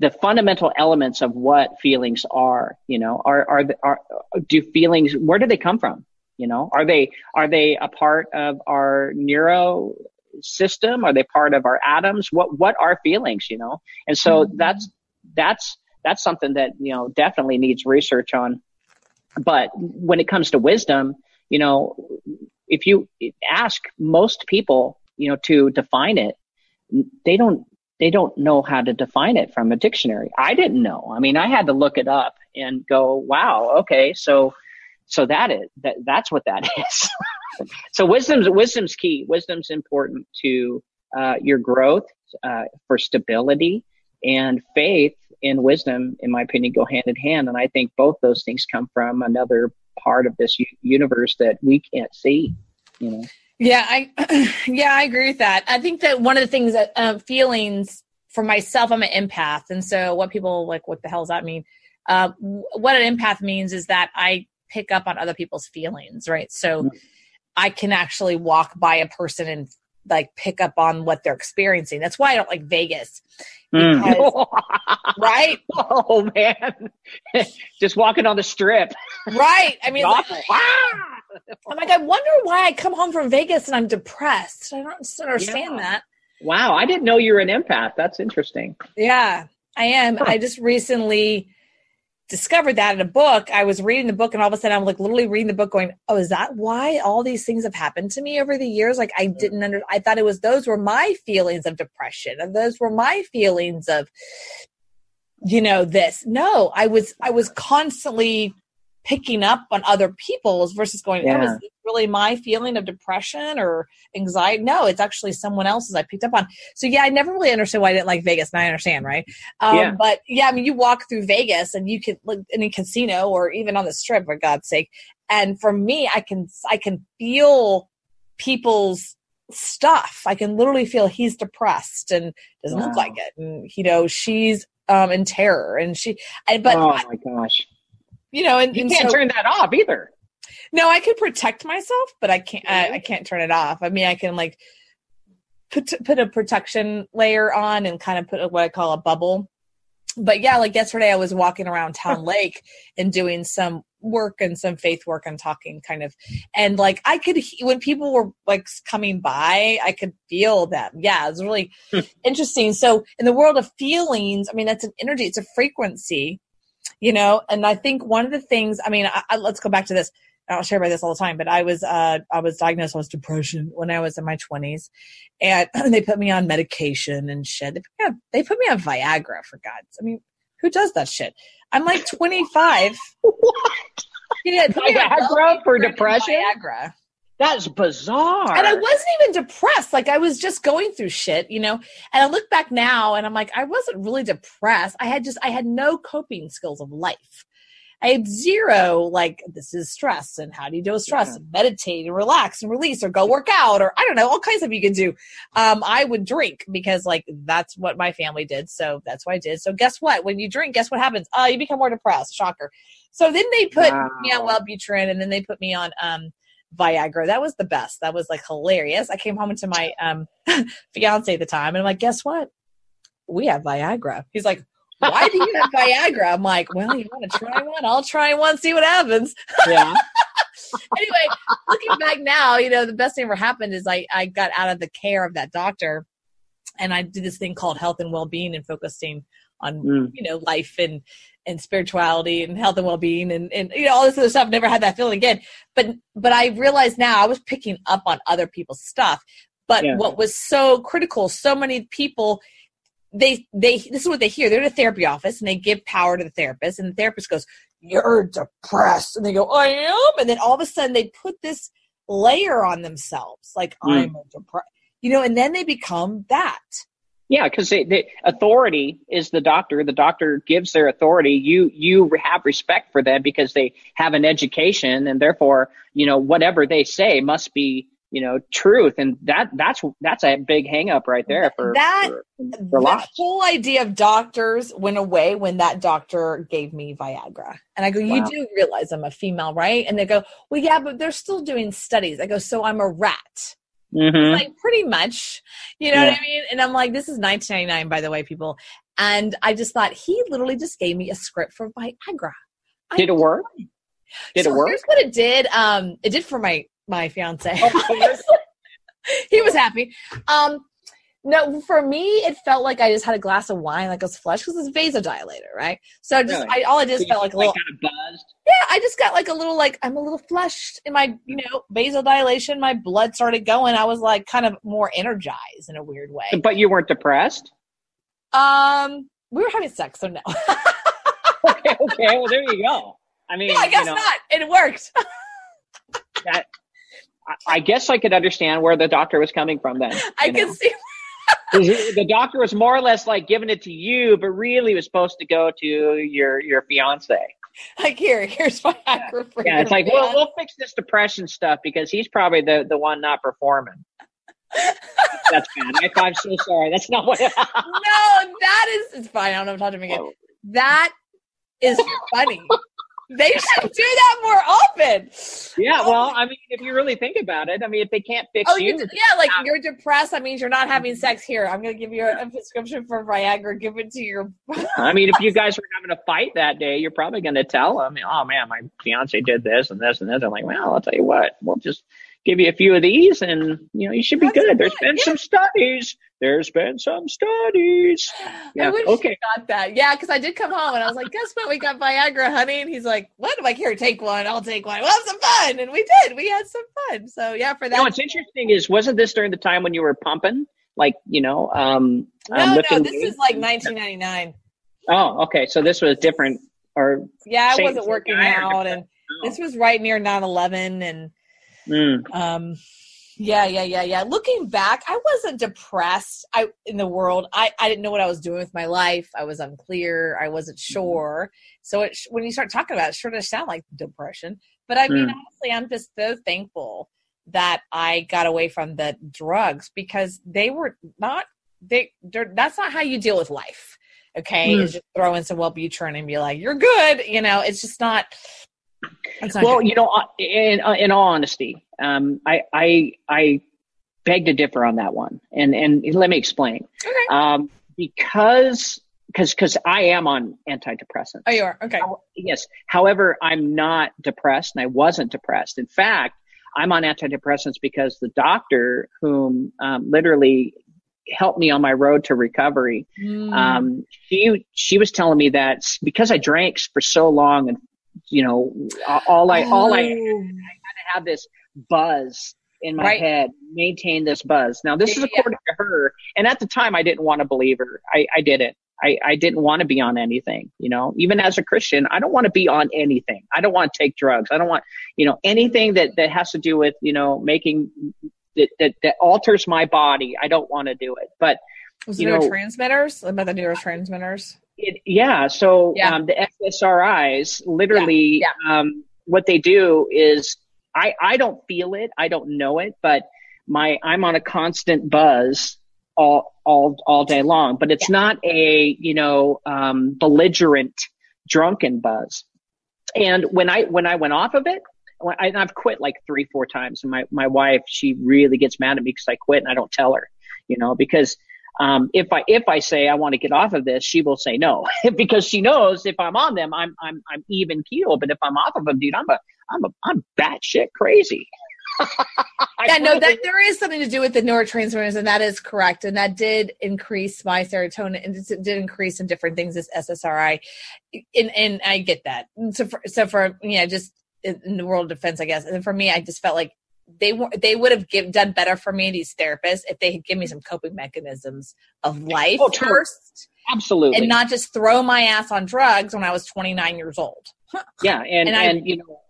the fundamental elements of what feelings are. You know, are are are do feelings? Where do they come from? You know, are they are they a part of our neuro system? Are they part of our atoms? What what are feelings? You know, and so mm-hmm. that's that's that's something that you know definitely needs research on but when it comes to wisdom, you know, if you ask most people, you know, to define it, they don't they don't know how to define it from a dictionary. I didn't know. I mean, I had to look it up and go, wow, okay, so so that is that that's what that is. so wisdom's wisdom's key. Wisdom's important to uh, your growth, uh, for stability, and faith and wisdom, in my opinion, go hand in hand. And I think both those things come from another part of this universe that we can't see. You know. Yeah, I yeah I agree with that. I think that one of the things that uh, feelings for myself, I'm an empath, and so what people like, what the hell does that mean? Uh, what an empath means is that I pick up on other people's feelings, right? So. Mm-hmm. I can actually walk by a person and like pick up on what they're experiencing. That's why I don't like Vegas. Mm. Because, mm. right? Oh man. Just walking on the strip. Right. I mean like, I'm like, I wonder why I come home from Vegas and I'm depressed. I don't understand yeah. that. Wow, I didn't know you were an empath. That's interesting. Yeah, I am. I just recently discovered that in a book. I was reading the book and all of a sudden I'm like literally reading the book going, Oh, is that why all these things have happened to me over the years? Like I mm-hmm. didn't under I thought it was those were my feelings of depression and those were my feelings of you know this. No, I was I was constantly picking up on other people's versus going, yeah. Oh, is this really my feeling of depression or anxiety. No, it's actually someone else's I picked up on. So yeah, I never really understood why I didn't like Vegas. And I understand, right? Um, Yeah. But yeah, I mean, you walk through Vegas and you can look in a casino or even on the strip, for God's sake. And for me, I can I can feel people's stuff. I can literally feel he's depressed and doesn't look like it, and you know she's um in terror, and she. I, but oh my gosh, you know, and, you and can't so- turn that off either. no, I can protect myself, but I can't. I, Mhm. I can't turn it off. I mean, I can like put put a protection layer on and kind of put a, what I call a bubble. But yeah, like yesterday, I was walking around Town Lake and doing some work and some faith work and talking kind of, and like I could when people were like coming by, I could feel them. Yeah, it was really Hmm. interesting. So in the world of feelings, I mean, that's an energy. It's a frequency you know and i think one of the things i mean I, I, let's go back to this. I'll share about this all the time but i was uh i was diagnosed with depression when i was in my 20s and they put me on medication and shit. They put me on, they put me on viagra for god's i mean who does that shit? I'm like 25 What? yeah, Viagra for depression? viagra That's bizarre. and I wasn't even depressed. Like I was just going through shit, you know. And I look back now and I'm like, I wasn't really depressed. I had just I had no coping skills of life. I had zero like this is stress and how do you deal with stress? Yeah. And meditate and relax and release or go work out or I don't know, all kinds of you can do. Um, I would drink because like that's what my family did. So that's what I did. So guess what? When you drink, guess what happens? Uh, you become more depressed. Shocker. So then they put me on Wow. Wellbutrin and then they put me on um Viagra. That was the best. That was like hilarious. I came home to my um fiance at the time and I'm like, guess what? We have Viagra. He's like, why do you have Viagra? I'm like, well, you want to try one? I'll try one, see what happens. yeah. anyway, looking back now, you know, the best thing ever happened is I, I got out of the care of that doctor and I did this thing called health and well-being and focusing on, Mm. you know, life and, and spirituality and health and well-being and, and, you know, all this other stuff. Never had that feeling again. But, but I realized now I was picking up on other people's stuff. But Yeah. what was so critical, so many people, they, they, this is what they hear. They're in a therapy office and they give power to the therapist and the therapist goes, you're depressed. And they go, I am. And then all of a sudden they put this layer on themselves, like Mm. I'm a depressed, you know, and then they become that. Yeah, because the authority is the doctor. The doctor gives their authority. You you have respect for them because they have an education, and therefore, you know, whatever they say must be, you know, truth. And that that's that's a big hang up right there for That- for, for the whole idea of doctors went away when that doctor gave me Viagra. And I go, You Wow. do realize I'm a female, right? And they go, Well, yeah, but they're still doing studies. I go, So I'm a rat. Mhm. like pretty much. You know what i mean? And i'm like this is 1999 by the way people. And i just thought he literally just gave me a script for viagra I- Did it work? Did so it work? here's what it did um it did for my my fiance. Of he was happy. Um no for me it felt like i just had a glass of wine like it was flush because it's vasodilator right so just Really? I, all i did So is felt like a little kind of buzzed. yeah, I just got like a little like I'm a little flushed in my you know vasodilation. My blood started going. I was like kind of more energized in a weird way. But you weren't depressed. Um, we were having sex, so no. okay, okay. Well, there you go. I mean, yeah, I guess you know, not. It worked. that. I, I guess I could understand where the doctor was coming from then. I you can know? see. The doctor was more or less like giving it to you, but really was supposed to go to your your fiance. Like here, here's my acro for Yeah, it's like man. we'll we'll fix this depression stuff because he's probably the the one not performing. That's bad. I, I'm so sorry. That's not what. no, that is it's fine. I don't know if I'm talking to him again. That is funny. They should do that more often. yeah, oh well, I mean, if you really think about it, I mean, if they can't fix Oh, you, you yeah, like you're depressed. That means you're not having sex. Here, I'm going to give you a, a prescription for Viagra. Give it to your. I mean, if you guys were having a fight that day, you're probably going to tell them, "Oh man, my fiance did this and this and this." I'm like, well, I'll tell you what, we'll just give you a few of these, and you know, you should be That's good. There's been yeah. some studies. There's been some studies. Yeah, I wish okay. you got that. Yeah, because I did come home and I was like, guess what? We got Viagra, honey. And he's like, what? I'm like, here, take one. I'll take one. We'll have some fun. And we did. We had some fun. So, yeah, for You that. know, what's interesting is, wasn't this during the time when you were pumping, like you know, um, no, um, no, this weights? is like 1999. Oh, okay. So this was different, or Yeah, I wasn't working out. And this was right near 9 11. And Mm. Um, yeah, yeah, yeah, yeah. Looking back, I wasn't depressed. I in the world, I I didn't know what I was doing with my life. I was unclear. I wasn't mm-hmm. sure. So it, when you start talking about it, it sure does sound like depression. But I mean, honestly, I'm just so thankful that I got away from the drugs because they were not they. That's not how you deal with life. Okay, mm. just throw in some Wellbutrin and be like, "You're good." You know, it's just not well, you know, uh, in, uh, in all honesty, um, I, I, I beg to differ on that one. And, and let me explain. Okay. Um, because, because, because I am on antidepressants. Oh, you are? Okay. Yes. However, I'm not depressed and I wasn't depressed. In fact, I'm on antidepressants because the doctor whom um, literally helped me on my road to recovery. Mm. Um, she she was telling me that because I drank for so long and you know, all I, oh. all I, I had to have this buzz in my right. head, maintain this buzz. Now, this is according yeah. to her. And at the time, I didn't want to believe her. I, I didn't. I, I didn't want to be on anything, you know, even as a Christian, I don't want to be on anything. I don't want to take drugs. I don't want, you know, anything that, that has to do with, you know, making that, that, that alters my body. I don't want to do it. But, was you neurotransmitters? About the neurotransmitters? It, yeah. So yeah. Um, the SSRIs, literally, yeah. Yeah. Um, what they do is, I I don't feel it, I don't know it, but my I'm on a constant buzz all all all day long. But it's not a you know um, belligerent drunken buzz. And when I when I went off of it, I, I've quit like three four times. And my my wife she really gets mad at me because I quit and I don't tell her, you know, because um, if I if I say I want to get off of this, she will say no because she knows if I'm on them, I'm I'm I'm even keel. But if I'm off of them, dude, I'm a I'm a I'm batshit crazy. yeah, no, that there is something to do with the neurotransmitters, and that is correct. And that did increase my serotonin, and it did increase in different things as SSRI. And and I get that. So for so for yeah, just in the world of defense, I guess. And for me, I just felt like they were they would have give, done better for me these therapists if they had given me some coping mechanisms of life oh, first absolutely. and not just throw my ass on drugs when i was 29 years old. Yeah and and, and you know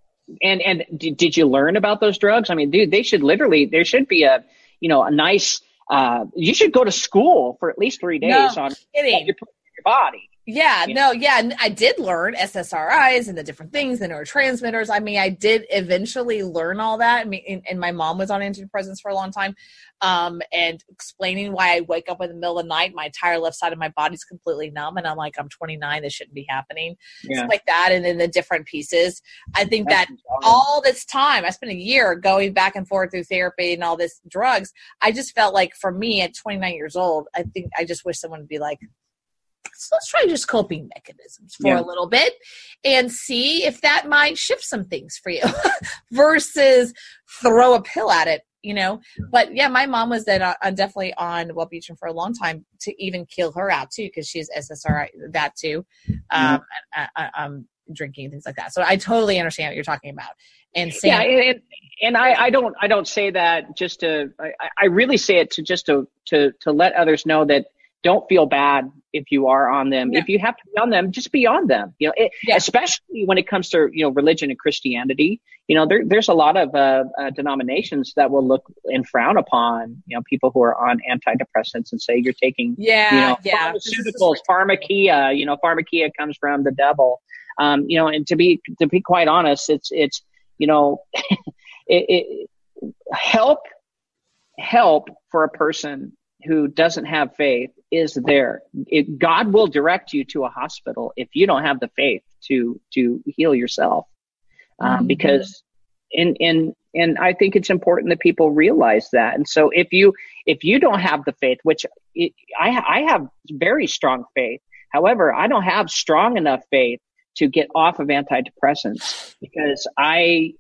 and and did, did you learn about those drugs? I mean dude they should literally there should be a you know a nice uh you should go to school for at least three days no, on kidding. your body yeah, no, yeah, I did learn SSRIs and the different things, the neurotransmitters. I mean, I did eventually learn all that. I mean, and, my mom was on antidepressants for a long time, um, and explaining why I wake up in the middle of the night, my entire left side of my body's completely numb, and I'm like, I'm 29, this shouldn't be happening, yeah. stuff like that, and then the different pieces. I think That's that all this time, I spent a year going back and forth through therapy and all this drugs. I just felt like, for me, at 29 years old, I think I just wish someone would be like so let's try just coping mechanisms for yeah. a little bit and see if that might shift some things for you versus throw a pill at it you know? But yeah my mom was then uh, definitely on wellbutrin for a long time to even kill her out too because she's ssri that too um, I, I, um, drinking things like that. So i totally understand what you're talking about and Sam, yeah and, and I, I don't i don't say that just to I, I really say it to just to to to let others know that don't feel bad if you are on them. If you have to be on them, just be on them. You know, it, yeah. especially when it comes to you know religion and Christianity. You know, there, there's a lot of uh, uh, denominations that will look and frown upon you know people who are on antidepressants and say you're taking yeah you know, yeah pharmaceuticals, pharmakia. You know, pharmakia comes from the devil. Um, you know, and to be to be quite honest, it's it's you know, it, it help help for a person who doesn't have faith is there. It, God will direct you to a hospital if you don't have the faith to to heal yourself, um, mm-hmm. because and and and I think it's important that people realize that. And so if you if you don't have the faith, which it, I I have very strong faith, however, I don't have strong enough faith to get off of antidepressants because I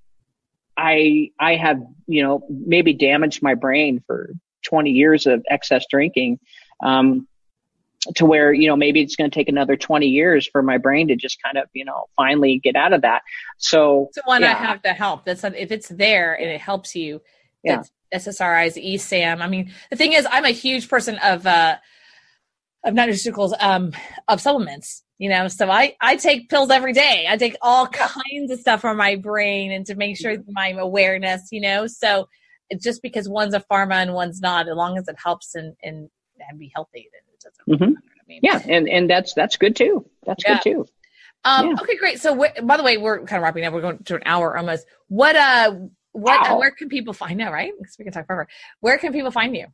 I I have you know maybe damaged my brain for 20 years of excess drinking um, to where you know maybe it's going to take another 20 years for my brain to just kind of you know finally get out of that. So so why yeah. have the help? That's if it's there and it helps you yeah. ssris esam i mean the thing is i'm a huge person of uh of nutraceuticals um of supplements you know? So i i take pills every day. I take all kinds of stuff for my brain and to make sure my awareness you know? So it's just because one's a pharma and one's not as long as it helps and and, and be healthy then it doesn't mm-hmm. I mean. yeah and and that's that's good too that's yeah. good too um yeah. okay great so wh- by the way we're kind of wrapping up we're going to an hour almost what uh what wow. uh, where can people find now right because we can talk forever where can people find you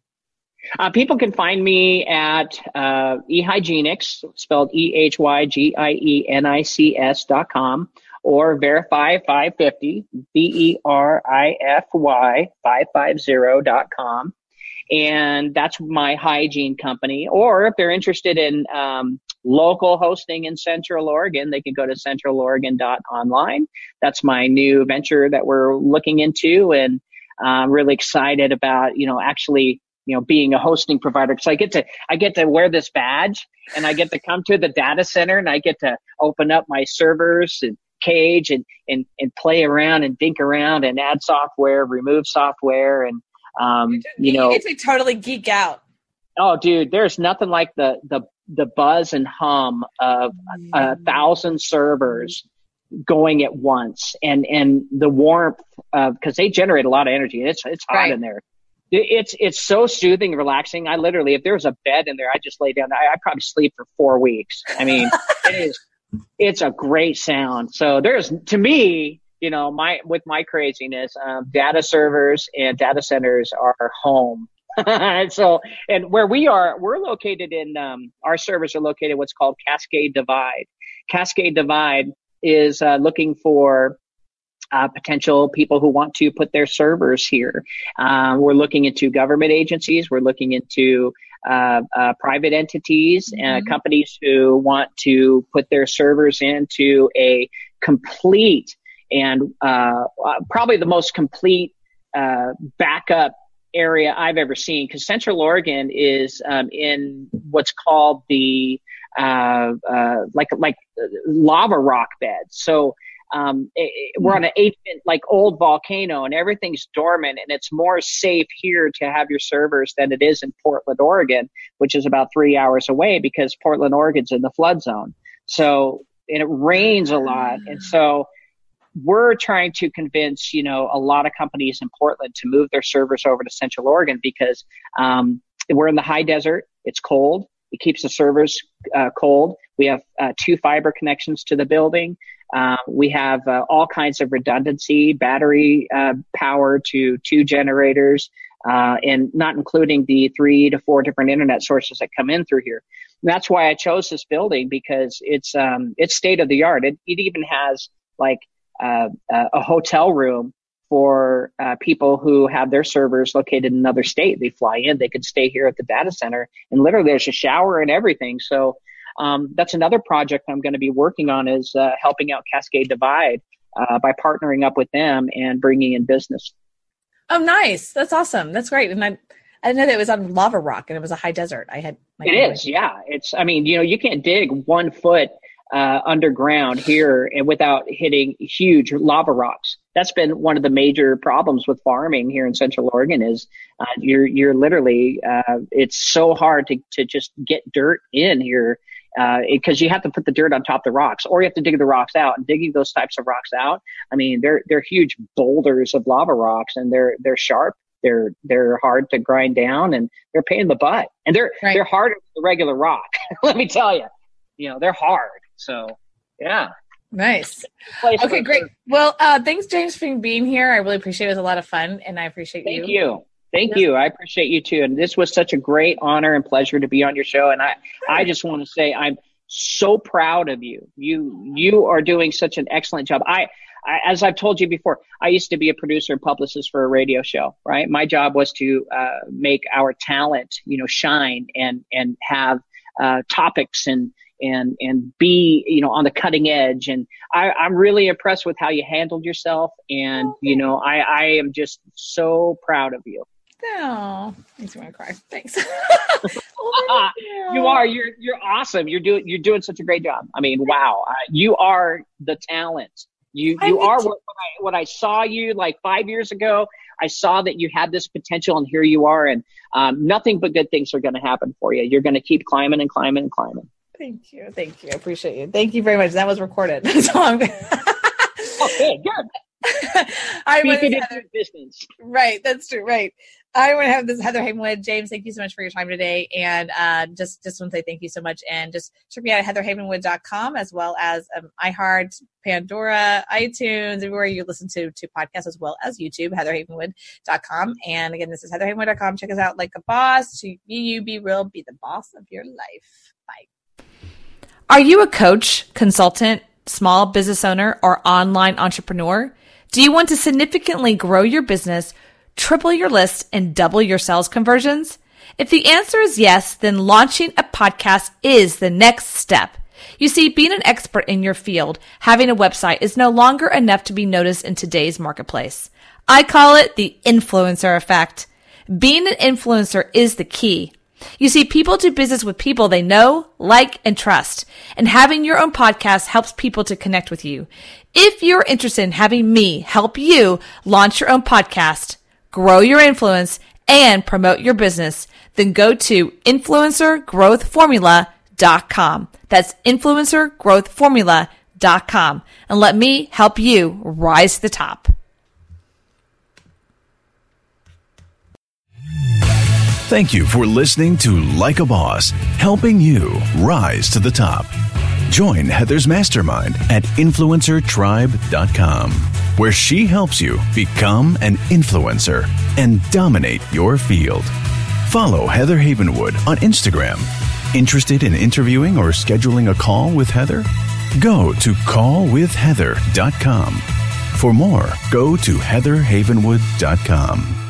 uh, people can find me at uh, ehygienics, spelled E H Y G I E N I C S dot com, or Verify 550, B E R I F Y 550 dot com. And that's my hygiene company. Or if they're interested in um, local hosting in Central Oregon, they can go to centraloregon.online. That's my new venture that we're looking into. And I'm really excited about, you know, actually you know being a hosting provider because i get to i get to wear this badge and i get to come to the data center and i get to open up my servers and cage and and, and play around and dink around and add software remove software and um, you, you know you get to totally geek out oh dude there's nothing like the the the buzz and hum of a mm. thousand servers going at once and and the warmth of because they generate a lot of energy it's it's hot right. in there it's it's so soothing and relaxing. I literally, if there was a bed in there, I just lay down. I, I probably sleep for four weeks. I mean, it is it's a great sound. So there's to me, you know, my with my craziness, um, data servers and data centers are home. so and where we are, we're located in um, our servers are located what's called Cascade Divide. Cascade Divide is uh, looking for uh, potential people who want to put their servers here. Um, we're looking into government agencies. We're looking into uh, uh, private entities and mm-hmm. companies who want to put their servers into a complete and uh, uh, probably the most complete uh, backup area I've ever seen because Central Oregon is um, in what's called the like like lava rock bed. So um, it, we're on an ancient, like old volcano and everything's dormant and it's more safe here to have your servers than it is in Portland, Oregon, which is about three hours away because Portland, Oregon's in the flood zone. So, and it rains a lot. And so we're trying to convince, you know, a lot of companies in Portland to move their servers over to Central Oregon because, um, we're in the high desert. It's cold. It keeps the servers uh, cold. We have uh, two fiber connections to the building. Uh, we have uh, all kinds of redundancy, battery uh, power to two generators, uh, and not including the three to four different internet sources that come in through here. And that's why I chose this building because it's um, it's state of the art. It, it even has like uh, a hotel room for uh, people who have their servers located in another state. They fly in, they could stay here at the data center, and literally there's a shower and everything. So um, that's another project I'm going to be working on is uh, helping out Cascade Divide uh, by partnering up with them and bringing in business. Oh, nice! That's awesome. That's great. And I, I didn't know that it was on lava rock and it was a high desert. I had. It is, yeah. It's. I mean, you know, you can't dig one foot uh, underground here and without hitting huge lava rocks. That's been one of the major problems with farming here in Central Oregon. Is uh, you're you're literally uh, it's so hard to to just get dirt in here because uh, you have to put the dirt on top of the rocks, or you have to dig the rocks out. And digging those types of rocks out, I mean, they're they're huge boulders of lava rocks, and they're they're sharp. They're they're hard to grind down, and they're pain in the butt, and they're right. they're harder than the regular rock. Let me tell you, you know, they're hard. So, yeah. Nice. Okay, great. Well, uh, thanks, James, for being here. I really appreciate it. It was a lot of fun, and I appreciate Thank you. Thank you. Thank you. I appreciate you too. And this was such a great honor and pleasure to be on your show. And I, I just want to say I'm so proud of you. You, you are doing such an excellent job. I, I as I've told you before, I used to be a producer and publicist for a radio show, right? My job was to, uh, make our talent, you know, shine and, and have, uh, topics and, and and be you know on the cutting edge and I, i'm really impressed with how you handled yourself and you know i i am just so proud of you Oh, makes me want to cry. Thanks. oh, you are. You're you're awesome. You're doing you're doing such a great job. I mean, wow. Uh, you are the talent. You you are what, I what I saw you like five years ago. I saw that you had this potential, and here you are. And um, nothing but good things are going to happen for you. You're going to keep climbing and climbing and climbing. Thank you. Thank you. I appreciate you. Thank you very much. That was recorded. so I'm okay, good. I it Heather, business. Right, that's true. Right. I want to have this Heather Havenwood. James, thank you so much for your time today. And uh, just just want to say thank you so much. And just check me out at heatherhavenwood.com as well as um, iHeart, Pandora, iTunes, everywhere you listen to to podcasts as well as YouTube, heatherhavenwood.com. And again, this is heatherhavenwood.com. Check us out like a boss. Be you, be real, be the boss of your life. Bye. Are you a coach, consultant, small business owner, or online entrepreneur? Do you want to significantly grow your business, triple your list, and double your sales conversions? If the answer is yes, then launching a podcast is the next step. You see, being an expert in your field, having a website is no longer enough to be noticed in today's marketplace. I call it the influencer effect. Being an influencer is the key. You see, people do business with people they know, like, and trust. And having your own podcast helps people to connect with you. If you're interested in having me help you launch your own podcast, grow your influence, and promote your business, then go to influencergrowthformula.com. That's influencergrowthformula.com and let me help you rise to the top. Thank you for listening to Like a Boss, helping you rise to the top. Join Heather's mastermind at influencertribe.com, where she helps you become an influencer and dominate your field. Follow Heather Havenwood on Instagram. Interested in interviewing or scheduling a call with Heather? Go to callwithheather.com. For more, go to heatherhavenwood.com.